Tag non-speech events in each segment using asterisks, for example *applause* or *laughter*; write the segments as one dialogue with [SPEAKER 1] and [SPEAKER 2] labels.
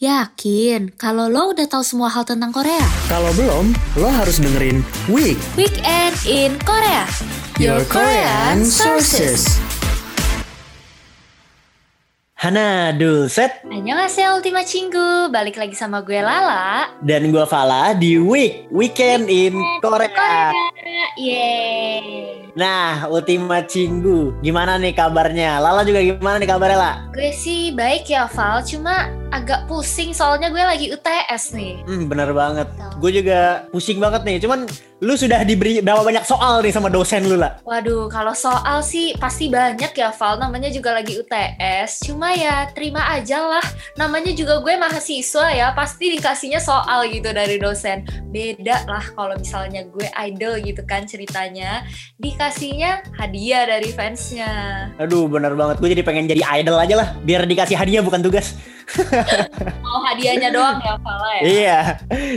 [SPEAKER 1] Yakin, kalau lo udah tahu semua hal tentang Korea.
[SPEAKER 2] Kalau belum, lo harus dengerin Week
[SPEAKER 1] Weekend in Korea.
[SPEAKER 2] Your Korean Sources. Hana Dulset
[SPEAKER 1] Annyeonghaseyo Ultima Cinggu, balik lagi sama gue Lala.
[SPEAKER 2] dan gua Fala di Week Weekend in Korea.
[SPEAKER 1] Yeay.
[SPEAKER 2] Nah, Ultima Cinggu, gimana nih kabarnya? Lala juga gimana nih kabarnya, La?
[SPEAKER 1] Gue sih baik ya Val, cuma agak pusing soalnya gue lagi UTS nih.
[SPEAKER 2] Hmm, bener banget. Gue juga pusing banget nih. Cuman lu sudah diberi berapa banyak soal nih sama dosen lu, La?
[SPEAKER 1] Waduh, kalau soal sih pasti banyak ya Val, namanya juga lagi UTS. Cuma ya terima aja lah, namanya juga gue mahasiswa ya, pasti dikasihnya soal gitu dari dosen. Beda lah kalau misalnya gue idol gitu kan ceritanya, dikasihnya hadiah dari fansnya.
[SPEAKER 2] Aduh, bener banget. Gue jadi pengen jadi idol aja lah. Biar dikasih hadiah bukan tugas.
[SPEAKER 1] Mau hadiahnya doang ya Val ya?
[SPEAKER 2] Iya.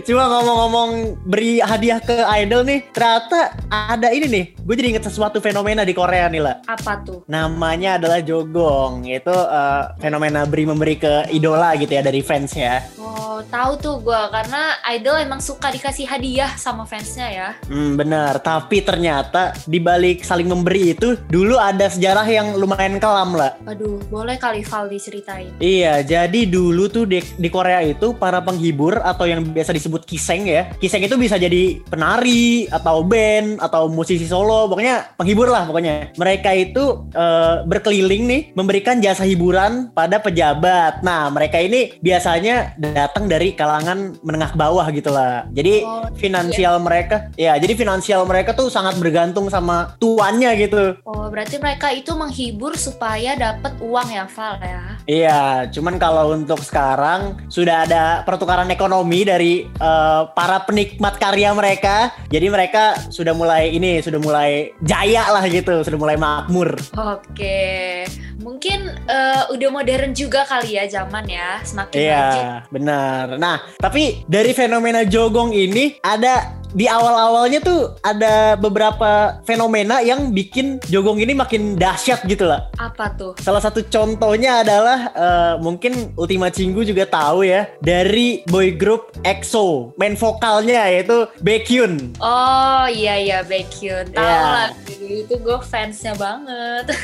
[SPEAKER 2] Cuma ngomong-ngomong beri hadiah ke idol nih, ternyata ada ini nih. Gue jadi inget sesuatu fenomena di Korea nih, La.
[SPEAKER 1] Apa tuh?
[SPEAKER 2] Namanya adalah jogong. Itu eh, fenomena beri memberi ke idola gitu ya dari fans ya.
[SPEAKER 1] Oh, tahu tuh gue karena idol emang suka dikasih hadiah sama fansnya ya.
[SPEAKER 2] Hmm, benar. Tapi ternyata di balik saling memberi itu dulu ada sejarah yang lumayan kelam lah.
[SPEAKER 1] Waduh, boleh kali Val diceritain.
[SPEAKER 2] Iya, jadi dulu tuh di, di Korea itu para penghibur atau yang biasa disebut kiseng ya. Kiseng itu bisa jadi penari atau band atau musisi solo, pokoknya penghibur lah pokoknya. Mereka itu eh, berkeliling nih memberikan jasa hiburan pada pejabat. Nah, mereka ini biasanya datang dari kalangan menengah ke bawah gitu lah. Jadi
[SPEAKER 1] Oh,
[SPEAKER 2] finansial mereka, ya jadi finansial mereka tuh sangat bergantung sama tuannya gitu.
[SPEAKER 1] Oh, berarti mereka itu menghibur supaya dapat uang ya, Val ya.
[SPEAKER 2] Iya, cuman kalau untuk sekarang sudah ada pertukaran ekonomi dari eh, para penikmat karya mereka. Jadi mereka sudah mulai ini, sudah mulai jaya lah gitu, sudah mulai makmur.
[SPEAKER 1] Oke. Mungkin eh, udah modern juga kali ya zaman ya, semakin maju.
[SPEAKER 2] Iya, benar. Nah, tapi dari fenomena jogong ini ada di awal-awalnya tuh ada beberapa fenomena yang bikin jogong ini makin dahsyat gitu lah.
[SPEAKER 1] Apa tuh?
[SPEAKER 2] Salah satu contohnya adalah eh, mungkin Ultima Cinggu juga tahu ya dari boy group EXO main vokalnya yaitu Baekhyun.
[SPEAKER 1] Oh, iya iya Baekhyun. Tahu
[SPEAKER 2] Iya.
[SPEAKER 1] lah, itu gue fansnya banget. *laughs*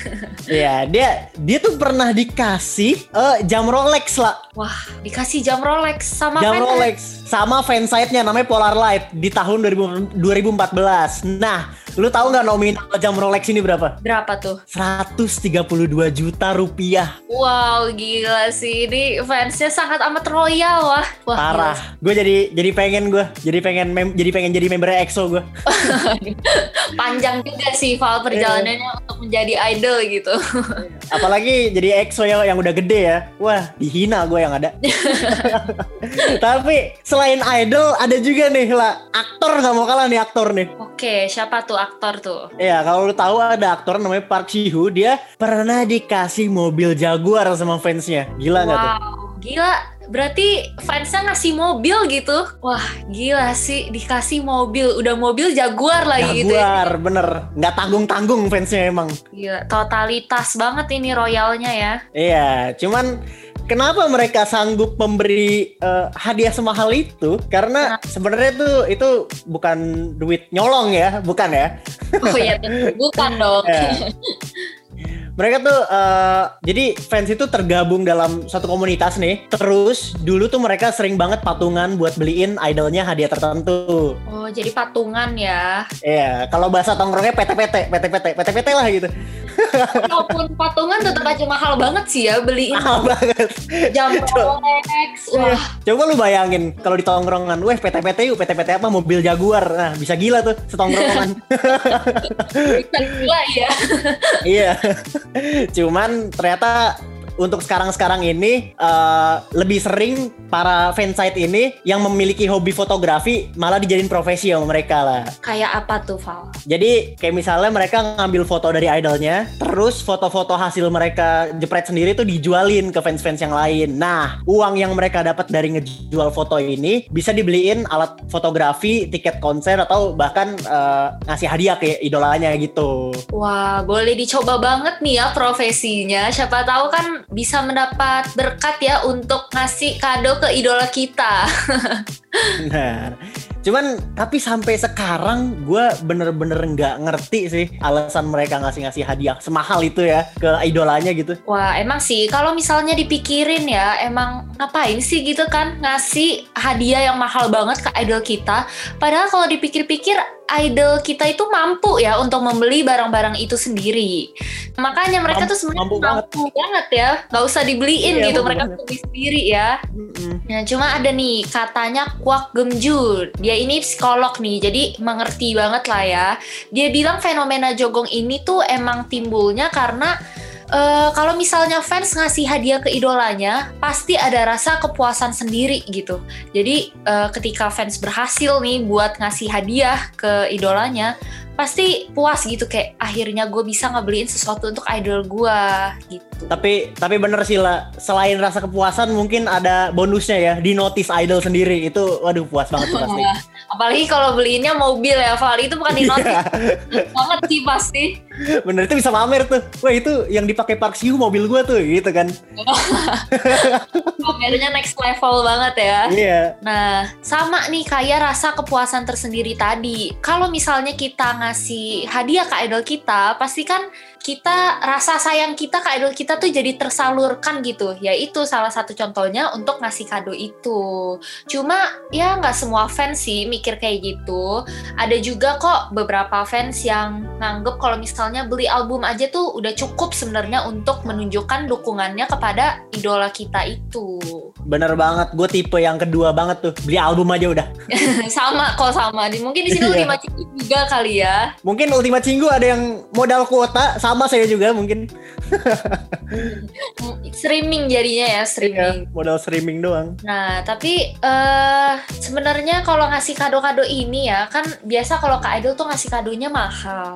[SPEAKER 2] Iya, dia dia tuh pernah dikasih eh, jam Rolex lah.
[SPEAKER 1] Wah, dikasih jam Rolex sama
[SPEAKER 2] Jam
[SPEAKER 1] fans.
[SPEAKER 2] Rolex sama fansite-nya namanya Polar Light di tahun 2000 2014. Nah, lu tahu nggak nominal jam Rolex ini berapa?
[SPEAKER 1] Berapa tuh?
[SPEAKER 2] 132 juta rupiah.
[SPEAKER 1] Wow, gila sih. Ini fansnya sangat amat royal wah. Wah,
[SPEAKER 2] Parah. Gue jadi jadi pengen gue, jadi pengen mem- jadi pengen jadi member EXO gue. *laughs*
[SPEAKER 1] Panjang juga sih Val perjalanannya untuk menjadi idol gitu. *laughs*
[SPEAKER 2] Apalagi jadi EXO yang, yang udah gede ya. Wah, dihina gue yang ada. *laughs* Tapi selain idol ada juga nih lah aktor nggak mau kalah nih aktor nih.
[SPEAKER 1] Oke, siapa tuh aktor tuh?
[SPEAKER 2] Ya kalau lu tahu ada aktor namanya Park Ji Hoo dia pernah dikasih mobil Jaguar sama fansnya. Gila nggak tuh?
[SPEAKER 1] Wow, gila. Berarti fansnya ngasih mobil gitu. Wah, gila sih dikasih mobil. Udah mobil Jaguar lagi gitu. ya.
[SPEAKER 2] Jaguar bener nggak tanggung tanggung fansnya emang.
[SPEAKER 1] Gila, totalitas banget ini royalnya ya.
[SPEAKER 2] Iya, cuman kenapa mereka sanggup memberi eh, hadiah semahal itu? Karena sebenarnya tuh itu bukan duit nyolong ya, bukan ya?
[SPEAKER 1] Oh iya, *laughs* bukan dong.
[SPEAKER 2] Iya. Mereka tuh eh, jadi fans itu tergabung dalam satu komunitas nih. Terus dulu tuh mereka sering banget patungan buat beliin idolnya hadiah tertentu.
[SPEAKER 1] Oh, jadi patungan ya.
[SPEAKER 2] Iya, kalau bahasa tongkrongnya PT-PT, PT-PT, PT-PT lah gitu.
[SPEAKER 1] Walaupun patungan tetap aja mahal banget sih ya beliin
[SPEAKER 2] Mahal banget.
[SPEAKER 1] jam *laughs* Rolex. Wah,
[SPEAKER 2] Coba lu bayangin kalau di tongkrongan, weh PT-PT yuk, PT-PT apa mobil Jaguar. Nah, bisa gila tuh setongkrongan. *laughs*
[SPEAKER 1] bisa gila ya.
[SPEAKER 2] iya. Cuman ternyata untuk sekarang-sekarang ini eh, lebih sering para fansite ini yang memiliki hobi fotografi malah dijadiin profesi sama mereka lah.
[SPEAKER 1] Kayak apa tuh, Val?
[SPEAKER 2] Jadi kayak misalnya mereka ngambil foto dari idolnya, terus foto-foto hasil mereka jepret sendiri tuh dijualin ke fans-fans yang lain. Nah, uang yang mereka dapat dari ngejual foto ini bisa dibeliin alat fotografi, tiket konser atau bahkan eh, ngasih hadiah ke idolanya gitu.
[SPEAKER 1] Wah, boleh dicoba banget nih ya profesinya. Siapa tahu kan bisa mendapat berkat ya untuk ngasih kado ke idola kita.
[SPEAKER 2] Benar. Cuman tapi sampai sekarang gue bener-bener nggak ngerti sih alasan mereka ngasih-ngasih hadiah semahal itu ya ke idolanya gitu.
[SPEAKER 1] Wah emang sih kalau misalnya dipikirin ya emang ngapain sih gitu kan ngasih hadiah yang mahal banget ke idol kita. Padahal kalau dipikir-pikir idol kita itu mampu ya untuk membeli barang-barang itu sendiri. Makanya mereka mampu, tuh sebenarnya mampu, mampu banget. banget ya, nggak usah dibeliin iya, gitu, mereka beli sendiri ya. Mm-hmm. Nah cuma ada nih katanya Kwak Gemju, dia ini psikolog nih, jadi mengerti banget lah ya. Dia bilang fenomena jogong ini tuh emang timbulnya karena uh, kalau misalnya fans ngasih hadiah ke idolanya, pasti ada rasa kepuasan sendiri gitu. Jadi uh, ketika fans berhasil nih buat ngasih hadiah ke idolanya, pasti puas gitu kayak akhirnya gue bisa ngebeliin sesuatu untuk idol gue gitu.
[SPEAKER 2] Tapi tapi bener sih lah selain rasa kepuasan mungkin ada bonusnya ya di notice idol sendiri itu waduh puas banget tuh pasti. *laughs*
[SPEAKER 1] Apalagi kalau beliinnya mobil ya Val itu bukan di iya. notice *laughs* banget sih pasti.
[SPEAKER 2] Bener itu bisa pamer tuh. Wah itu yang dipakai Park Siu mobil gue tuh gitu kan. *laughs*
[SPEAKER 1] Pamernya next level banget ya.
[SPEAKER 2] Iya.
[SPEAKER 1] Nah sama nih kayak rasa kepuasan tersendiri tadi. Kalau misalnya kita ngasih hadiah ke idol kita, pasti kan kita rasa sayang kita ke idol kita tuh jadi tersalurkan gitu. Ya itu salah satu contohnya untuk ngasih kado itu. Cuma ya nggak semua fans sih mikir kayak gitu. Ada juga kok beberapa fans yang nganggep kalau misalnya beli album aja tuh udah cukup sebenarnya untuk menunjukkan dukungannya kepada idola kita itu.
[SPEAKER 2] Bener banget, gue tipe yang kedua banget tuh. Beli album aja udah. *laughs*
[SPEAKER 1] sama kok sama. Mungkin di sini iya. Ultima Cinggu juga kali ya.
[SPEAKER 2] Mungkin Ultima Cinggu ada yang modal kuota sama saya juga mungkin. *laughs*
[SPEAKER 1] streaming jadinya ya streaming.
[SPEAKER 2] Iya, modal streaming doang.
[SPEAKER 1] Nah tapi uh, sebenarnya kalau ngasih kado-kado ini ya kan biasa kalau ke idol tuh ngasih kadonya mahal.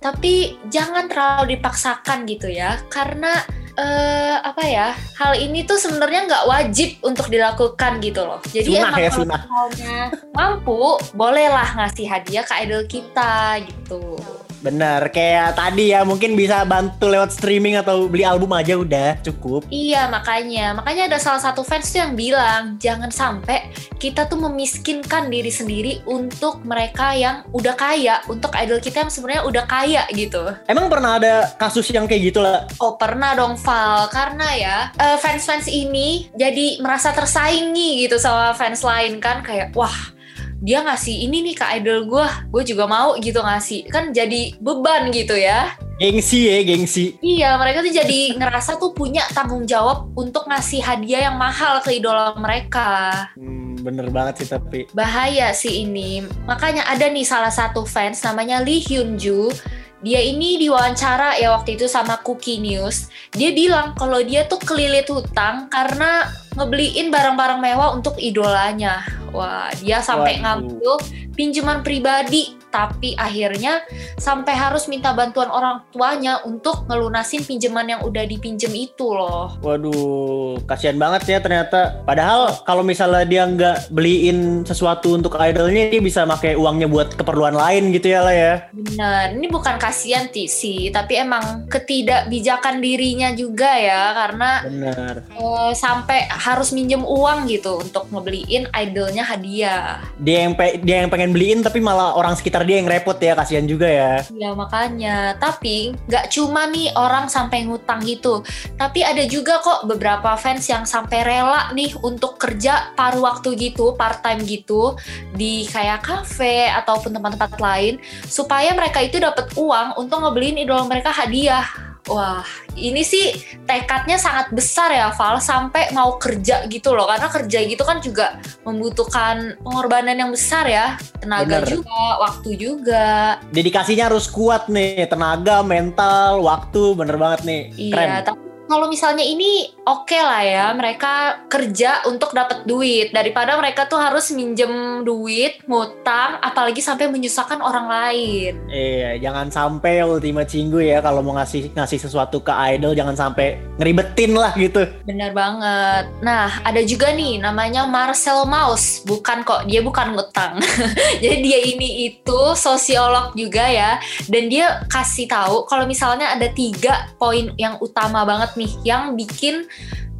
[SPEAKER 1] Tapi jangan terlalu dipaksakan gitu ya karena uh, apa ya hal ini tuh sebenarnya nggak wajib untuk dilakukan gitu loh jadi
[SPEAKER 2] sunah emang ya, kalau
[SPEAKER 1] misalnya mampu bolehlah ngasih hadiah ke idol kita gitu
[SPEAKER 2] Bener, kayak tadi ya mungkin bisa bantu lewat streaming atau beli album aja udah cukup.
[SPEAKER 1] Iya makanya, makanya ada salah satu fans tuh yang bilang jangan sampai kita tuh memiskinkan diri sendiri untuk mereka yang udah kaya, untuk idol kita yang sebenarnya udah kaya gitu.
[SPEAKER 2] Emang pernah ada kasus yang kayak gitu lah?
[SPEAKER 1] Oh pernah dong Val, karena ya uh, fans-fans ini jadi merasa tersaingi gitu sama fans lain kan kayak wah dia ngasih ini nih ke idol gue gue juga mau gitu ngasih. Kan jadi beban gitu ya.
[SPEAKER 2] Gengsi ya gengsi.
[SPEAKER 1] Iya mereka tuh jadi ngerasa tuh punya tanggung jawab untuk ngasih hadiah yang mahal ke idola mereka.
[SPEAKER 2] Hmm, bener banget sih tapi.
[SPEAKER 1] Bahaya sih ini. Makanya ada nih salah satu fans namanya Lee Hyun Joo dia ini diwawancara ya waktu itu sama Cookie News. Dia bilang kalau dia tuh kelilit hutang karena ngebeliin barang-barang mewah untuk idolanya. Wah, dia sampai ngambil pinjaman pribadi tapi akhirnya sampai harus minta bantuan orang tuanya untuk ngelunasin pinjaman yang udah dipinjem itu loh.
[SPEAKER 2] Waduh, kasihan banget ya ternyata. Padahal kalau misalnya dia nggak beliin sesuatu untuk idolnya, dia bisa pakai uangnya buat keperluan lain gitu ya lah ya.
[SPEAKER 1] Benar, ini bukan kasihan sih, tapi emang ketidakbijakan dirinya juga ya karena
[SPEAKER 2] Benar.
[SPEAKER 1] Uh, sampai harus minjem uang gitu untuk ngebeliin idolnya hadiah.
[SPEAKER 2] Dia yang dia yang pengen beliin tapi malah orang sekitar dia yang repot ya kasihan juga ya.
[SPEAKER 1] Iya makanya. Tapi nggak cuma nih orang sampai ngutang gitu. Tapi ada juga kok beberapa fans yang sampai rela nih untuk kerja paruh waktu gitu, part time gitu di kayak cafe ataupun tempat-tempat lain supaya mereka itu dapat uang untuk ngebeliin idola mereka hadiah Wah, ini sih tekadnya sangat besar ya Val sampai mau kerja gitu loh. Karena kerja gitu kan juga membutuhkan pengorbanan yang besar ya. Tenaga Bener. juga waktu juga.
[SPEAKER 2] Dedikasinya harus kuat nih tenaga mental waktu bener banget nih.
[SPEAKER 1] Iya tapi kalau misalnya ini oke okay lah ya mereka kerja untuk dapat duit. Daripada mereka tuh harus minjem duit ngutang apalagi sampai menyusahkan orang lain.
[SPEAKER 2] Iya jangan sampai Ultima Cinggu ya kalau mau ngasih ngasih sesuatu ke idol jangan sampai ngeribetin lah gitu.
[SPEAKER 1] Bener banget. Nah ada juga nih namanya Marcel Maus bukan kok dia bukan ngutang. *laughs* Jadi dia ini itu sosiolog juga ya. Dan dia kasih tahu kalau misalnya ada tiga poin yang utama banget nih yang bikin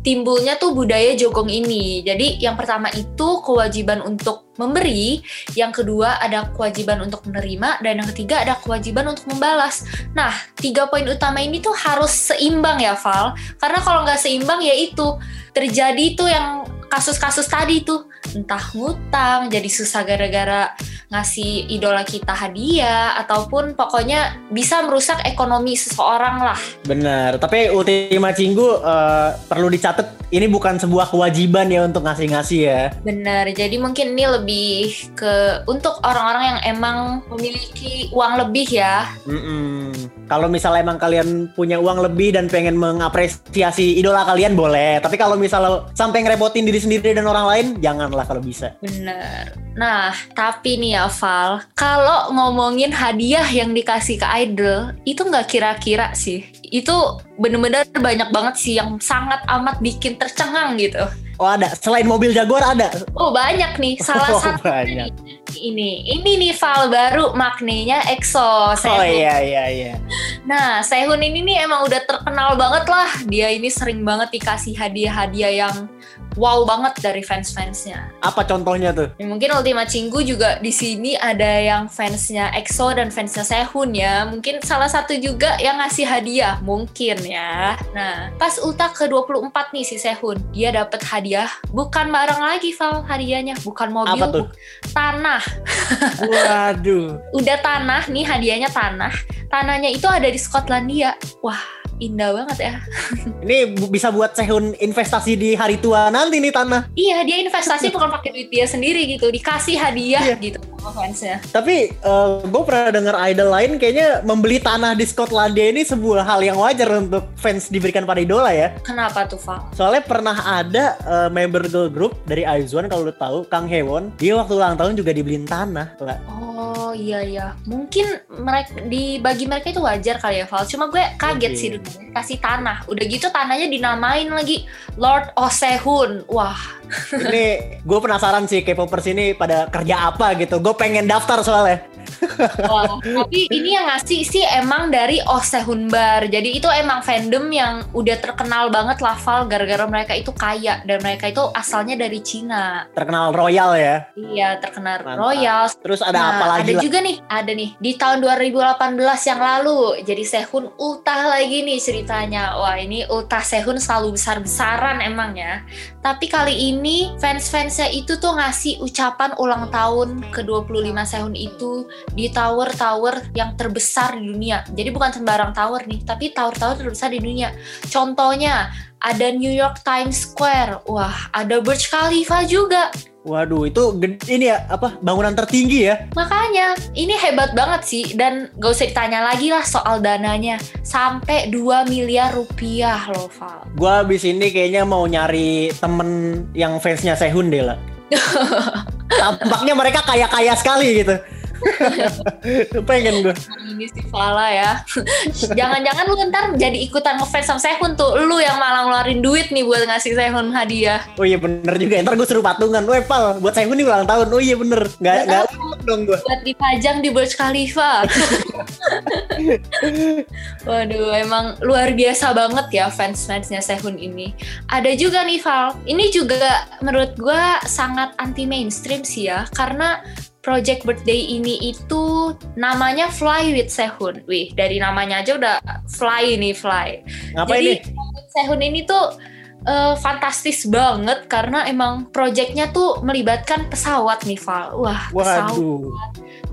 [SPEAKER 1] timbulnya tuh budaya jogong ini. Jadi yang pertama itu kewajiban untuk memberi, yang kedua ada kewajiban untuk menerima, dan yang ketiga ada kewajiban untuk membalas. Nah, tiga poin utama ini tuh harus seimbang ya, Val. Karena kalau nggak seimbang ya itu terjadi tuh yang kasus-kasus tadi tuh entah ngutang jadi susah gara-gara ngasih idola kita hadiah ataupun pokoknya bisa merusak ekonomi seseorang lah.
[SPEAKER 2] Bener, tapi Ultima Cinggu uh, perlu dicatat ini bukan sebuah kewajiban ya untuk ngasih-ngasih ya.
[SPEAKER 1] Bener, jadi mungkin ini lebih ke untuk orang-orang yang emang memiliki uang lebih ya.
[SPEAKER 2] Mm-mm. Kalau misalnya emang kalian punya uang lebih dan pengen mengapresiasi idola kalian boleh, tapi kalau misalnya sampai ngerepotin diri sendiri dan orang lain janganlah kalau bisa.
[SPEAKER 1] Bener. Nah, tapi nih ya Val, kalau ngomongin hadiah yang dikasih ke idol, itu nggak kira-kira sih. Itu bener-bener banyak banget sih yang sangat amat bikin tercengang gitu.
[SPEAKER 2] Oh ada, selain mobil Jaguar ada?
[SPEAKER 1] Oh banyak nih, salah
[SPEAKER 2] Oh,
[SPEAKER 1] satu *laughs*
[SPEAKER 2] banyak.
[SPEAKER 1] ini. Ini nih Val baru maknanya EXO.
[SPEAKER 2] Oh
[SPEAKER 1] Sehun.
[SPEAKER 2] iya iya iya.
[SPEAKER 1] Nah, Sehun ini nih emang udah terkenal banget lah. Dia ini sering banget dikasih hadiah-hadiah yang wow banget dari fans-fansnya.
[SPEAKER 2] Apa contohnya tuh?
[SPEAKER 1] Ya, mungkin Ultima Cinggu juga di sini ada yang fansnya EXO dan fansnya Sehun ya. Mungkin salah satu juga yang ngasih hadiah, mungkin ya. Nah, pas Ulta ke-24 nih si Sehun, dia dapat hadiah bukan barang lagi Val hadiahnya, bukan mobil,
[SPEAKER 2] Apa tuh?
[SPEAKER 1] bu- tanah. *laughs*
[SPEAKER 2] Waduh.
[SPEAKER 1] Udah tanah nih hadiahnya tanah. Tanahnya itu ada di Skotlandia. Wah, indah banget ya.
[SPEAKER 2] Ini bisa buat Sehun investasi di hari tua nanti nih tanah.
[SPEAKER 1] Iya, dia investasi bukan pakai duit dia sendiri gitu, dikasih hadiah
[SPEAKER 2] Iya.
[SPEAKER 1] gitu sama fansnya.
[SPEAKER 2] Tapi gue pernah dengar idol lain kayaknya membeli tanah di Skotlandia ini sebuah hal yang wajar untuk fans diberikan pada idola ya.
[SPEAKER 1] Kenapa tuh, Val?
[SPEAKER 2] Soalnya pernah ada eh, member girl group dari IZ*ONE kalau lu tahu Kang Hewon, dia waktu ulang tahun juga dibeliin tanah. Lah.
[SPEAKER 1] Oh iya iya, mungkin mereka di bagi mereka itu wajar kali ya Val. Cuma gue kaget
[SPEAKER 2] Mungkin.
[SPEAKER 1] sih kasih tanah. Udah gitu tanahnya dinamain lagi Lord Osehun. Wah,
[SPEAKER 2] Ini gue penasaran sih K-popers ini pada kerja apa gitu. Gue pengen daftar soalnya.
[SPEAKER 1] wah. tapi ini yang ngasih sih emang dari Osehun Bar. Jadi itu emang fandom yang udah terkenal banget lah Val gara-gara mereka itu kaya dan mereka itu asalnya dari Cina.
[SPEAKER 2] Terkenal royal ya.
[SPEAKER 1] Iya, terkenal
[SPEAKER 2] Mantap.
[SPEAKER 1] Royal.
[SPEAKER 2] Terus ada
[SPEAKER 1] Nah,
[SPEAKER 2] apa lagi
[SPEAKER 1] Ada
[SPEAKER 2] lah?
[SPEAKER 1] juga nih, ada nih di tahun 2018 yang lalu. Jadi Sehun ultah lagi nih ceritanya. Wah, ini ultah Sehun selalu besar-besaran emang ya. Tapi kali ini fans-fansnya itu tuh ngasih ucapan ulang tahun ke-25 Sehun itu di tower-tower yang terbesar di dunia. Jadi bukan sembarang tower nih, tapi tower-tower terbesar di dunia. Contohnya ada New York Times Square. Wah, ada Burj Khalifa juga.
[SPEAKER 2] Waduh, itu ini ya apa bangunan tertinggi ya?
[SPEAKER 1] Makanya, ini hebat banget sih dan gak usah ditanya lagi lah soal dananya. Sampai 2 miliar rupiah loh, Val.
[SPEAKER 2] Gua abis ini kayaknya mau nyari temen yang fansnya Sehun deh lah. *laughs* Tampaknya mereka kaya-kaya sekali gitu. *laughs* Pengen gue.
[SPEAKER 1] Ini si Vala ya. *laughs* Jangan-jangan lu ntar jadi ikutan ngefans sama Sehun tuh. Lu yang malah ngeluarin duit nih buat ngasih Sehun hadiah.
[SPEAKER 2] Oh iya bener juga. Ntar gue suruh patungan. Weh pal, buat Sehun nih ulang tahun. Oh iya bener. Nggak
[SPEAKER 1] nggak *laughs*
[SPEAKER 2] dong gue.
[SPEAKER 1] Buat dipajang di Burj Khalifa. Waduh, emang luar biasa banget ya fans-fansnya Sehun ini. Ada juga nih Val, ini juga menurut gua sangat anti mainstream sih ya, karena Project Birthday ini itu namanya Fly with Sehun. Wih, dari namanya aja udah fly nih fly.
[SPEAKER 2] Ngapain
[SPEAKER 1] Jadi with Sehun ini tuh eh, fantastis banget karena emang projectnya tuh melibatkan pesawat nih Val. Wah, pesawat
[SPEAKER 2] Waduh.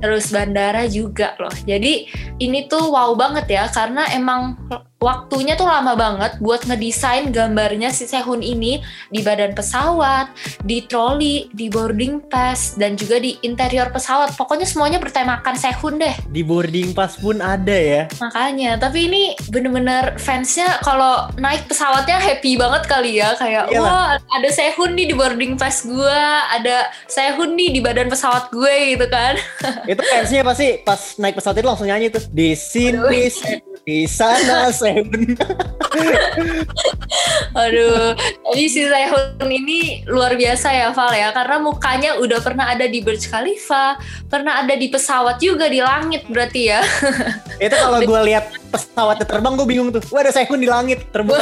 [SPEAKER 1] Terus bandara juga loh. Jadi ini tuh wow banget ya karena emang waktunya tuh lama banget buat ngedesain gambarnya si Sehun ini di badan pesawat, di troli, di boarding pass dan juga di interior pesawat. Pokoknya semuanya bertemakan Sehun deh.
[SPEAKER 2] Di boarding pass pun ada ya.
[SPEAKER 1] Makanya, tapi ini bener-bener fansnya kalau naik pesawatnya happy banget kali ya kayak
[SPEAKER 2] Iyalah.
[SPEAKER 1] wah ada Sehun nih di boarding pass gua, ada Sehun nih di badan pesawat gue gitu kan. *laughs*
[SPEAKER 2] itu fansnya pasti pas naik pesawat itu langsung nyanyi tuh. Di sini di sana Sehun.
[SPEAKER 1] Aduh, tapi si Sehun ini luar biasa ya Val ya karena mukanya udah pernah ada di Burj Khalifa, pernah ada di pesawat juga di langit berarti ya.
[SPEAKER 2] itu kalau gue lihat pesawatnya terbang gue bingung tuh. Wah ada Sehun di langit terbang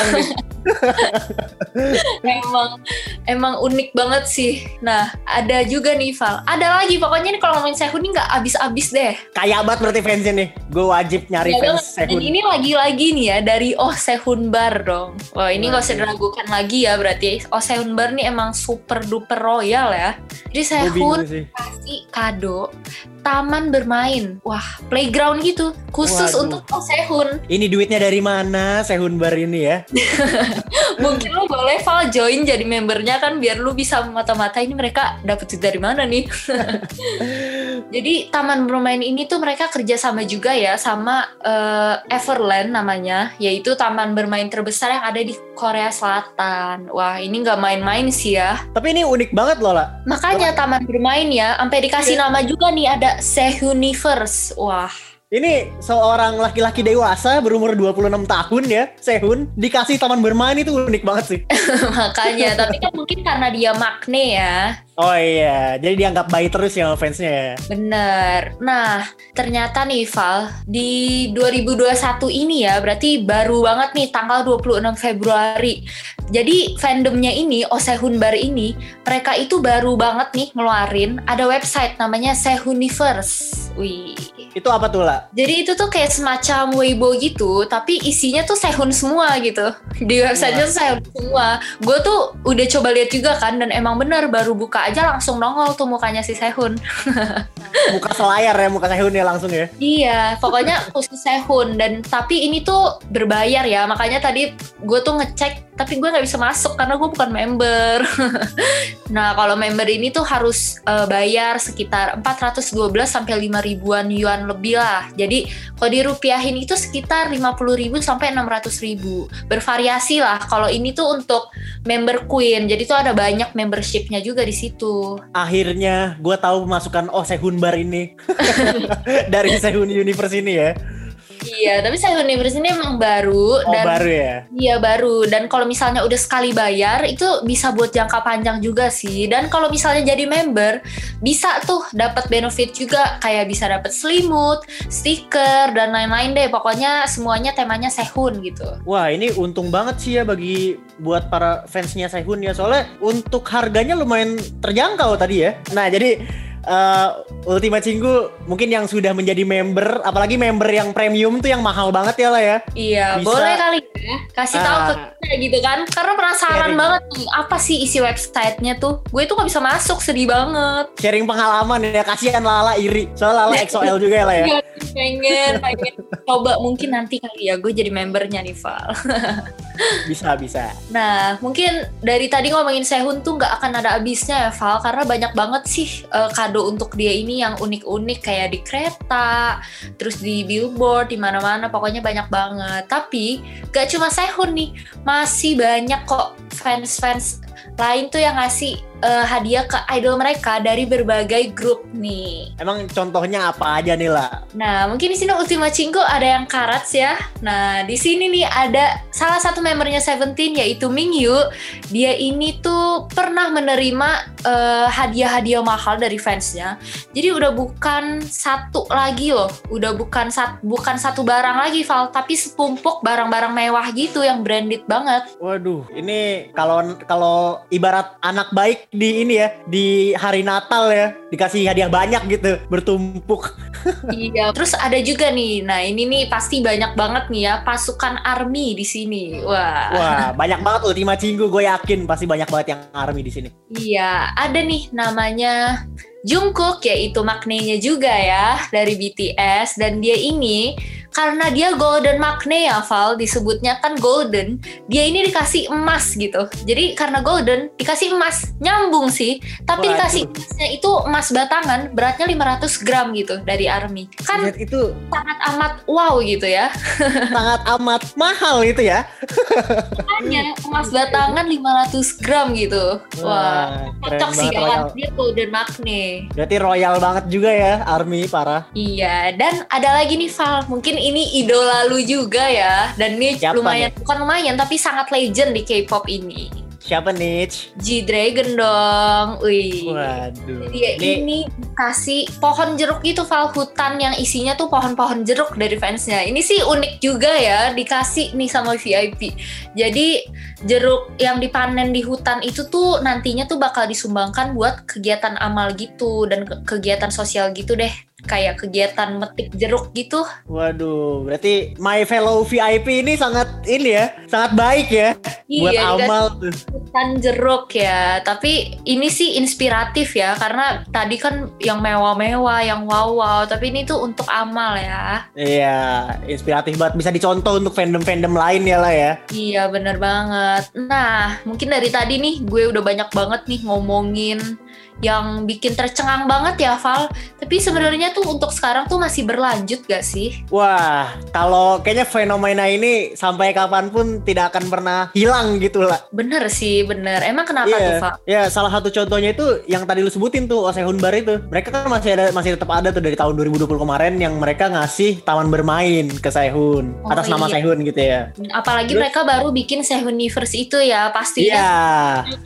[SPEAKER 2] *laughs*
[SPEAKER 1] emang emang unik banget sih. Nah, ada juga nih Val. Ada lagi pokoknya nih kalau ngomongin Sehun ini nggak abis-abis deh.
[SPEAKER 2] Kayak banget berarti fansnya nih. Gue wajib nyari
[SPEAKER 1] Ya
[SPEAKER 2] fans Sehun.
[SPEAKER 1] ini lagi-lagi nih ya dari Oh Sehun Bar dong. Wah ini nggak usah diragukan lagi ya berarti Oh Sehun Bar nih emang super duper royal ya. Jadi Sehun
[SPEAKER 2] sih.
[SPEAKER 1] kasih kado taman bermain. Wah playground gitu khusus
[SPEAKER 2] Waduh.
[SPEAKER 1] untuk Oh Sehun.
[SPEAKER 2] Ini duitnya dari mana Sehun Bar ini ya? *laughs*
[SPEAKER 1] Mungkin lu boleh Val join jadi membernya kan biar lu bisa mata-mata ini mereka dapet duit dari mana nih. *laughs* Jadi taman bermain ini tuh mereka kerjasama juga ya sama eh, Everland namanya, yaitu taman bermain terbesar yang ada di Korea Selatan. Wah ini nggak main-main sih ya.
[SPEAKER 2] Tapi ini unik banget loh lah.
[SPEAKER 1] Makanya taman bermain ya, sampai dikasih nama juga nih ada Sehuniverse. Wah
[SPEAKER 2] Ini seorang laki-laki dewasa berumur 26 tahun ya, Sehun, dikasih taman bermain itu unik banget sih. *laughs*
[SPEAKER 1] makanya. Tapi kan mungkin karena dia makne ya.
[SPEAKER 2] Oh iya, jadi dianggap baik terus ya fansnya ya.
[SPEAKER 1] Bener. Nah, ternyata nih Val, di 2021 ini ya, berarti baru banget nih tanggal 26 Februari. Jadi fandomnya ini, Osehun Bar ini, mereka itu baru banget nih ngeluarin ada website namanya Sehuniverse. Wih.
[SPEAKER 2] Itu apa tuh lah?
[SPEAKER 1] Jadi itu tuh kayak semacam Weibo gitu, tapi isinya tuh Sehun semua gitu. Di websitenya tuh Sehun semua. Gue tuh udah coba lihat juga kan, dan emang bener baru buka aja langsung nongol tuh mukanya si Sehun. *laughs*
[SPEAKER 2] Muka selayar ya, muka Sehun ya langsung ya.
[SPEAKER 1] Iya, pokoknya khusus Sehun dan tapi ini tuh berbayar ya, makanya tadi gue tuh ngecek tapi gue nggak bisa masuk karena gue bukan member. *laughs* nah kalau member ini tuh harus eh, bayar sekitar 412 sampai 5 ribuan yuan lebih lah. Jadi kalau dirupiahin itu sekitar 50 ribu sampai 600 ribu. Bervariasi lah. Kalau ini tuh untuk member Queen, jadi tuh ada banyak membershipnya juga di situ.
[SPEAKER 2] Akhirnya gue tahu pemasukan oh Sehun Bar ini *laughs* dari Sehun Universe ini ya.
[SPEAKER 1] Iya, tapi saya Universe ini emang baru
[SPEAKER 2] Oh
[SPEAKER 1] dan
[SPEAKER 2] baru ya.
[SPEAKER 1] Iya baru dan kalau misalnya udah sekali bayar itu bisa buat jangka panjang juga sih dan kalau misalnya jadi member bisa tuh dapat benefit juga kayak bisa dapat selimut, stiker dan lain-lain deh pokoknya semuanya temanya Sehun gitu.
[SPEAKER 2] Wah ini untung banget sih ya bagi buat para fansnya Sehun ya soalnya untuk harganya lumayan terjangkau tadi ya. Nah jadi eh, Ultima Cinggu mungkin yang sudah menjadi member, apalagi member yang premium tuh yang mahal banget ya lah ya.
[SPEAKER 1] Iya
[SPEAKER 2] Bisa.
[SPEAKER 1] boleh kali ya kasih tahu ke
[SPEAKER 2] Ah.
[SPEAKER 1] kita gitu kan karena penasaran
[SPEAKER 2] Sharing.
[SPEAKER 1] banget nih apa sih isi websitenya tuh gue tuh nggak bisa masuk sedih banget.
[SPEAKER 2] Sharing pengalaman ya kasihan Lala iri. Soalnya Lala *laughs* XOL juga ya lah ya.
[SPEAKER 1] Iya, pengen pengen coba mungkin nanti kali ya gue jadi membernya nih Val. *laughs*
[SPEAKER 2] Bisa bisa.
[SPEAKER 1] Nah, mungkin dari tadi ngomongin Sehun tuh nggak akan ada habisnya ya, Val, karena banyak banget sih eh, kado untuk dia ini yang unik-unik kayak di kereta, terus di billboard, di mana-mana, pokoknya banyak banget. Tapi gak cuma Sehun nih, masih banyak kok fans-fans lain tuh yang ngasih eh, hadiah ke idol mereka dari berbagai grup nih.
[SPEAKER 2] Emang contohnya apa aja nih lah?
[SPEAKER 1] Nah, mungkin di sini Ultima Cingko ada yang karats ya. Nah, di sini nih ada salah satu membernya Seventeen yaitu Mingyu. Dia ini tuh pernah menerima eh, hadiah-hadiah mahal dari fansnya. Jadi udah bukan satu lagi loh, udah bukan sat, bukan satu barang lagi Val, tapi setumpuk barang-barang mewah gitu yang branded banget.
[SPEAKER 2] Waduh, ini kalau kalau ibarat anak baik di ini ya, di hari Natal ya, dikasih hadiah banyak gitu, bertumpuk. *laughs*
[SPEAKER 1] iya. Terus ada juga nih. Nah, ini nih pasti banyak banget nih ya pasukan army di sini. Wah.
[SPEAKER 2] Wah, *laughs* banyak banget Ultima Cinggu, gue yakin pasti banyak banget yang army di sini.
[SPEAKER 1] Iya, ada nih namanya Jungkook yaitu maknanya juga ya dari BTS dan dia ini karena dia golden makne ya Val. Disebutnya kan golden. Dia ini dikasih emas gitu. Jadi karena golden dikasih emas. Nyambung sih. Tapi
[SPEAKER 2] Waduh.
[SPEAKER 1] dikasih emasnya itu emas batangan beratnya 500 gram gitu dari army. Kan
[SPEAKER 2] Lihat itu
[SPEAKER 1] sangat amat wow gitu ya. *laughs*
[SPEAKER 2] sangat amat mahal itu ya.
[SPEAKER 1] hanya emas batangan 500 gram gitu. Wah
[SPEAKER 2] keren
[SPEAKER 1] cocok sih kan
[SPEAKER 2] royal.
[SPEAKER 1] dia golden makne.
[SPEAKER 2] Berarti royal banget juga ya army parah.
[SPEAKER 1] Iya, dan ada lagi nih Val, mungkin ini idola lu juga ya, dan ini
[SPEAKER 2] Siapa
[SPEAKER 1] lumayan bukan lumayan tapi sangat legend di K-pop ini.
[SPEAKER 2] Siapa nih?
[SPEAKER 1] G-Dragon dong. Wih.
[SPEAKER 2] Waduh.
[SPEAKER 1] Dia ini kasih pohon jeruk itu Val hutan yang isinya tuh pohon-pohon jeruk dari fansnya. Ini sih unik juga ya dikasih nih sama VIP. Jadi jeruk yang dipanen di hutan itu tuh nantinya tuh bakal disumbangkan buat kegiatan amal gitu dan ke- kegiatan sosial gitu deh. Kayak kegiatan metik jeruk gitu.
[SPEAKER 2] Waduh, berarti my fellow VIP ini sangat ini ya, sangat baik ya buat
[SPEAKER 1] Iya, dikasih
[SPEAKER 2] amal tuh.
[SPEAKER 1] jeruk ya. Tapi ini sih inspiratif ya karena tadi kan yang mewah-mewah, yang wow-wow, tapi ini tuh untuk amal ya.
[SPEAKER 2] Iya, inspiratif banget bisa dicontoh untuk fandom-fandom lain ya lah ya.
[SPEAKER 1] Iya bener banget. Nah mungkin dari tadi nih gue udah banyak banget nih ngomongin yang bikin tercengang banget ya Val. Tapi sebenarnya tuh untuk sekarang tuh masih berlanjut gak sih?
[SPEAKER 2] Wah, kalau kayaknya fenomena ini sampai kapan pun tidak akan pernah hilang gitu lah.
[SPEAKER 1] Bener sih bener. Emang kenapa tuh Val?
[SPEAKER 2] ya salah satu contohnya itu yang tadi lu sebutin tuh Osehun Bar itu. Mereka kan masih ada masih tetap ada tuh dari tahun 2020 kemarin yang mereka ngasih taman bermain ke Sehun
[SPEAKER 1] Oh,
[SPEAKER 2] atas nama
[SPEAKER 1] iya.
[SPEAKER 2] Sehun gitu ya.
[SPEAKER 1] Apalagi
[SPEAKER 2] Terus-
[SPEAKER 1] mereka baru bikin Sehuniverse itu ya pastinya
[SPEAKER 2] Iya,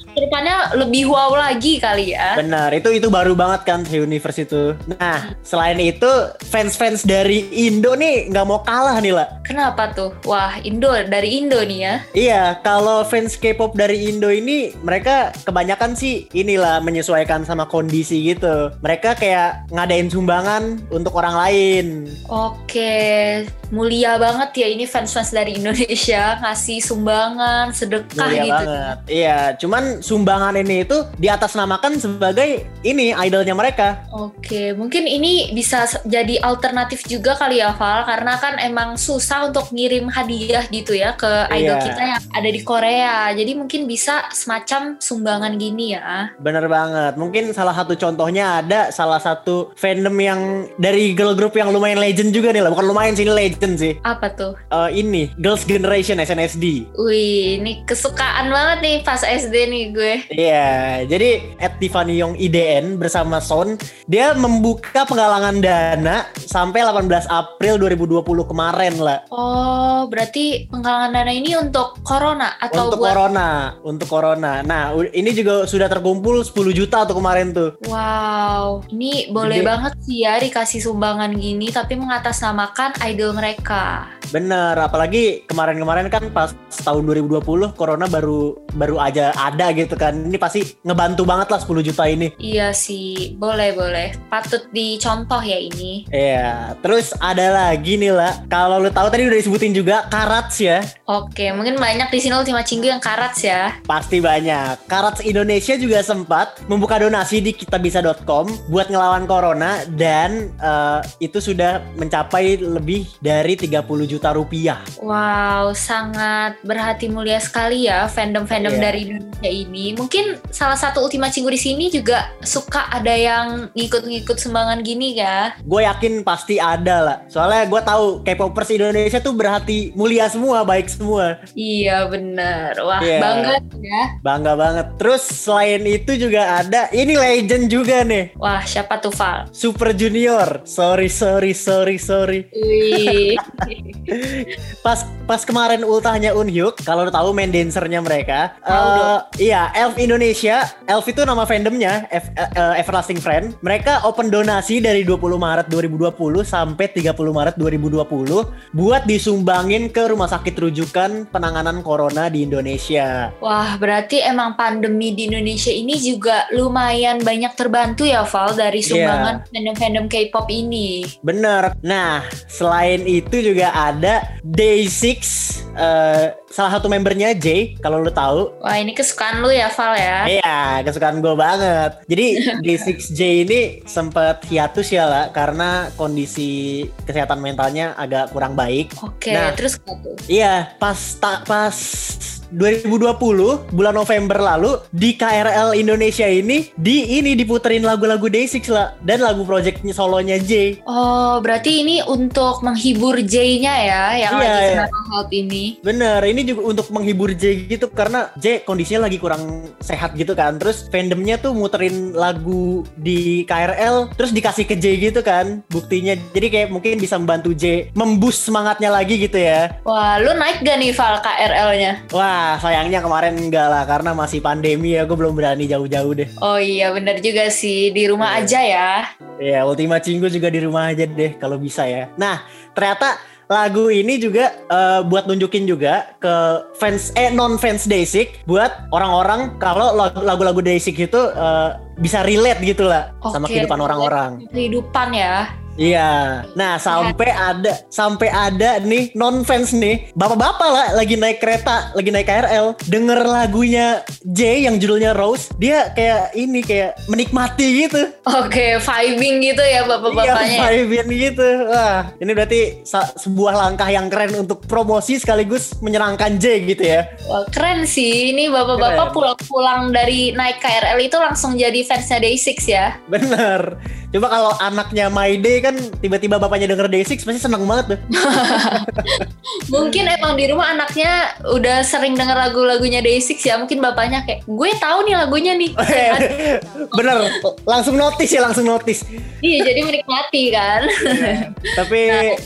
[SPEAKER 1] ke depannya lebih wow lagi kali ya.
[SPEAKER 2] Benar. Itu itu baru banget kan Sehuniverse itu. Nah, selain itu fans-fans dari Indo nih nggak mau kalah nih lah.
[SPEAKER 1] Kenapa tuh? Wah Indo dari Indo nih ya.
[SPEAKER 2] Iya, kalau fans K-pop dari Indo ini mereka kebanyakan sih inilah menyesuaikan sama kondisi gitu. Mereka kayak ngadain sumbangan untuk orang lain.
[SPEAKER 1] Oke, mulia banget ya ini fans-fans dari Indonesia ngasih sumbangan, sedekah
[SPEAKER 2] Mulia
[SPEAKER 1] gitu.
[SPEAKER 2] banget. Iya, cuman sumbangan ini itu di atas namakan sebagai ini idolnya mereka.
[SPEAKER 1] Oke, mungkin ini bisa jadi alternatif juga kali ya Val, karena kan emang susah untuk ngirim hadiah gitu ya ke idol
[SPEAKER 2] Iya.
[SPEAKER 1] kita yang ada di Korea. Jadi mungkin bisa semacam sumbangan gini ya.
[SPEAKER 2] Bener banget. Mungkin salah satu contohnya ada salah satu fandom yang dari girl group yang lumayan legend juga nih lah. Bukan lumayan sih, ini sih.
[SPEAKER 1] Apa tuh?
[SPEAKER 2] Eh, ini Girls Generation SNSD.
[SPEAKER 1] Wih, ini kesukaan banget nih pas SD nih gue.
[SPEAKER 2] Iya, jadi at Tiffany Yong IDN bersama Son, dia membuka penggalangan dana sampai 18 April 2020 kemarin lah.
[SPEAKER 1] Oh, berarti penggalangan dana ini untuk corona atau
[SPEAKER 2] untuk
[SPEAKER 1] buat
[SPEAKER 2] corona, untuk corona. Nah, ini juga sudah terkumpul 10 juta tuh kemarin tuh.
[SPEAKER 1] Wow, ini boleh
[SPEAKER 2] Gede.
[SPEAKER 1] banget sih ya dikasih sumbangan gini tapi mengatasnamakan idol mereka.
[SPEAKER 2] Bener, apalagi kemarin-kemarin kan pas tahun 2020 corona baru baru aja ada gitu kan. Ini pasti ngebantu banget lah 10 juta ini.
[SPEAKER 1] Iya sih, boleh boleh. Patut dicontoh ya ini.
[SPEAKER 2] Iya, terus ada lagi nih lah. Kalau lu tahu tadi udah disebutin juga Karats ya.
[SPEAKER 1] Oke, mungkin banyak di sini Ultima Cinggu yang karats ya.
[SPEAKER 2] Pasti banyak. Karats Indonesia juga sempat membuka donasi di kitabisa.com buat ngelawan corona dan eh, itu sudah mencapai lebih dari 30 juta rupiah.
[SPEAKER 1] Wow, sangat berhati mulia sekali ya fandom-fandom
[SPEAKER 2] Iya.
[SPEAKER 1] dari Indonesia ini. Mungkin salah satu Ultima Cinggu di sini juga suka ada yang ngikut-ngikut sumbangan gini ya.
[SPEAKER 2] Gue yakin pasti ada lah. Soalnya gue tahu K-popers Indonesia tuh berhati mulia semua, baik semua.
[SPEAKER 1] Iya bener. Wah,
[SPEAKER 2] Iya.
[SPEAKER 1] bangga ya.
[SPEAKER 2] Bangga banget. Terus selain itu juga ada, ini legend juga nih.
[SPEAKER 1] Wah, siapa tuh Val?
[SPEAKER 2] Super Junior. Sorry, sorry, sorry, sorry.
[SPEAKER 1] Wih. *laughs*
[SPEAKER 2] Pas pas kemarin ultahnya Unhyuk, kalau lo tahu main dancernya mereka, eh,
[SPEAKER 1] dong.
[SPEAKER 2] iya Elf Indonesia, Elf itu nama fandomnya, F- eh, Everlasting Friend. Mereka open donasi dari 20 Maret 2020 sampai 30 Maret 2020 buat disumbangin ke rumah sakit rujukan penanganan corona di Indonesia.
[SPEAKER 1] Wah, berarti emang pandemi di Indonesia ini juga lumayan banyak terbantu ya, Val, dari
[SPEAKER 2] Iya.
[SPEAKER 1] sumbangan fandom-fandom K-pop ini.
[SPEAKER 2] Bener. Nah, selain itu juga ada Day6, eh, salah satu membernya J, kalau lo tahu.
[SPEAKER 1] Wah, ini kesukaan lu ya, Val ya?
[SPEAKER 2] Iya, kesukaan gue banget. Jadi *laughs* D6J ini sempat hiatus ya lah karena kondisi kesehatan mentalnya agak kurang baik.
[SPEAKER 1] Oke,
[SPEAKER 2] Nah.
[SPEAKER 1] terus?
[SPEAKER 2] Iya, pas tak pas 2020 bulan November lalu di KRL Indonesia ini di ini diputerin lagu-lagu Day6 lah dan lagu projectnya solonya J.
[SPEAKER 1] Oh, berarti ini untuk menghibur J-nya ya, yang
[SPEAKER 2] Iya,
[SPEAKER 1] lagi
[SPEAKER 2] iya.
[SPEAKER 1] kena health ini.
[SPEAKER 2] Bener, ini juga untuk menghibur J gitu karena J kondisinya lagi kurang sehat gitu kan. Terus fandomnya tuh muterin lagu di KRL, terus dikasih ke J gitu kan. Buktinya, jadi kayak mungkin bisa membantu J memboost semangatnya lagi gitu ya.
[SPEAKER 1] Wah, lu naik gak nih, Val, KRL-nya?
[SPEAKER 2] Wah, Ya sayangnya kemarin enggak lah karena masih pandemi ya gue belum berani jauh-jauh deh.
[SPEAKER 1] Oh iya bener juga sih di rumah
[SPEAKER 2] Iya.
[SPEAKER 1] aja ya.
[SPEAKER 2] Ya Ultima Cinggu juga di rumah aja deh kalau bisa ya. Nah ternyata lagu ini juga eh, buat nunjukin juga ke fans eh non fans Daisy buat orang-orang kalau lag- lagu-lagu Daisy itu eh, bisa relate gitu lah sama
[SPEAKER 1] Oke,
[SPEAKER 2] kehidupan orang-orang.
[SPEAKER 1] Kehidupan ya.
[SPEAKER 2] Iya. Nah, sampai ada sampai ada nih non fans nih, bapak-bapak lah lagi naik kereta, lagi naik KRL, denger lagunya J yang judulnya Rose, dia kayak ini kayak menikmati gitu.
[SPEAKER 1] Oke, vibing gitu ya bapak-bapaknya.
[SPEAKER 2] Iya, vibin gitu. Wah, ini berarti sebuah langkah yang keren untuk promosi sekaligus menyerangkan J gitu ya.
[SPEAKER 1] Wah, keren sih. Ini bapak-bapak pulang-pulang dari naik KRL itu langsung jadi fansnya Day6 ya.
[SPEAKER 2] Bener. Coba kalau anaknya My Day kan tiba-tiba bapaknya denger Day6 pasti seneng banget tuh. *laughs*
[SPEAKER 1] Mungkin emang di rumah anaknya udah sering denger lagu-lagunya Day6 ya. Mungkin bapaknya kayak, gue tahu nih lagunya nih. *laughs*
[SPEAKER 2] Bener, langsung notice ya, langsung notice.
[SPEAKER 1] iya, jadi menikmati kan.
[SPEAKER 2] Tapi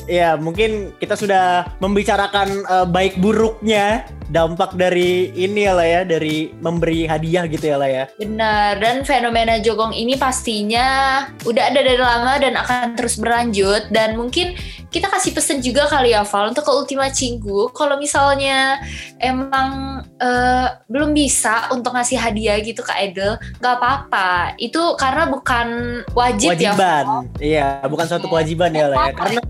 [SPEAKER 2] ya mungkin kita sudah membicarakan eh, baik buruknya dampak dari ini ya lah ya, dari memberi hadiah gitu ya lah ya.
[SPEAKER 1] Benar, dan fenomena jogong ini pastinya udah ada dari lama dan akan terus berlanjut dan mungkin kita kasih pesan juga kali ya Val untuk ke Ultima Cinggu kalau misalnya emang eh, belum bisa untuk ngasih hadiah gitu ke idol nggak apa-apa itu karena bukan wajib ya
[SPEAKER 2] Kewajiban. Iya, bukan suatu kewajiban ya lah ya. Karena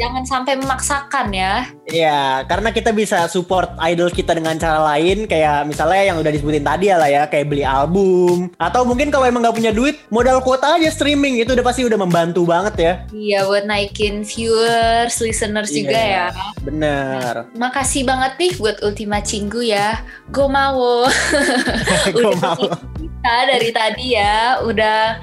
[SPEAKER 1] jangan sampai memaksakan ya
[SPEAKER 2] Iya, karena kita bisa support idol kita dengan cara lain kayak misalnya yang udah disebutin tadi ya lah ya, kayak beli album atau mungkin kalau emang nggak punya duit, modal kuota aja streaming itu udah pasti udah membantu banget ya.
[SPEAKER 1] iya buat naikin viewers listeners juga
[SPEAKER 2] Iya.
[SPEAKER 1] ya
[SPEAKER 2] Bener.
[SPEAKER 1] Makasih banget nih buat Ultima Cinggu ya. Udah
[SPEAKER 2] mau. *laughs*
[SPEAKER 1] kita dari tadi ya udah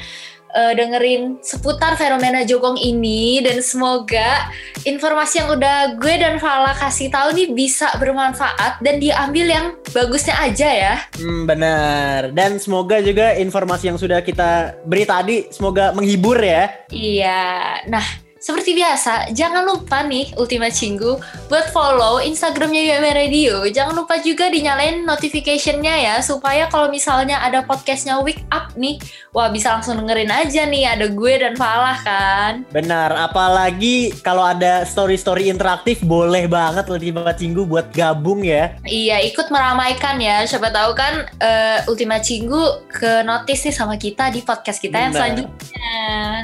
[SPEAKER 1] eh, dengerin seputar fenomena jogong ini dan semoga informasi yang udah gue dan Fala kasih tahu nih bisa bermanfaat dan diambil yang bagusnya aja ya.
[SPEAKER 2] Hmm, benar. Dan semoga juga informasi yang sudah kita beri tadi semoga menghibur ya.
[SPEAKER 1] Iya. Nah, seperti biasa, jangan lupa nih Ultima Cinggu buat follow Instagramnya UMR Radio. Jangan lupa juga dinyalain notification-nya ya, supaya kalau misalnya ada podcastnya Wake Up nih, wah bisa langsung dengerin aja nih, ada gue dan Falah kan.
[SPEAKER 2] Benar, apalagi kalau ada story-story interaktif boleh banget Ultima Cinggu buat gabung ya.
[SPEAKER 1] Iya, ikut meramaikan ya. Siapa tahu kan eh, Ultima Cinggu ke notice nih sama kita di podcast kita yang
[SPEAKER 2] Benar.
[SPEAKER 1] selanjutnya.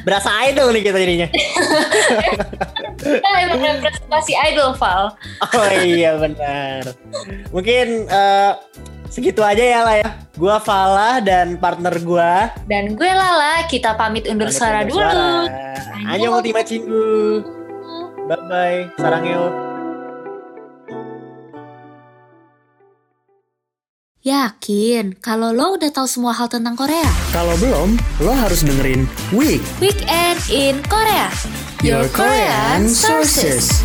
[SPEAKER 2] Berasa idol nih kita jadinya. *laughs*
[SPEAKER 1] Kita emang representasi idol, Val.
[SPEAKER 2] Oh iya benar. Mungkin eh, segitu aja ya lah ya. Gua Falah dan partner gua.
[SPEAKER 1] Dan gue Lala, kita pamit undur
[SPEAKER 2] Pamit
[SPEAKER 1] suara
[SPEAKER 2] undur
[SPEAKER 1] dulu.
[SPEAKER 2] Annyeong Ultima Cinggu. Bye bye. Sarangyo.
[SPEAKER 3] Yakin kalau lo udah tahu semua hal tentang Korea?
[SPEAKER 2] Kalau belum, lo harus dengerin Week
[SPEAKER 3] Weekend in Korea.
[SPEAKER 2] Your Korean Sources.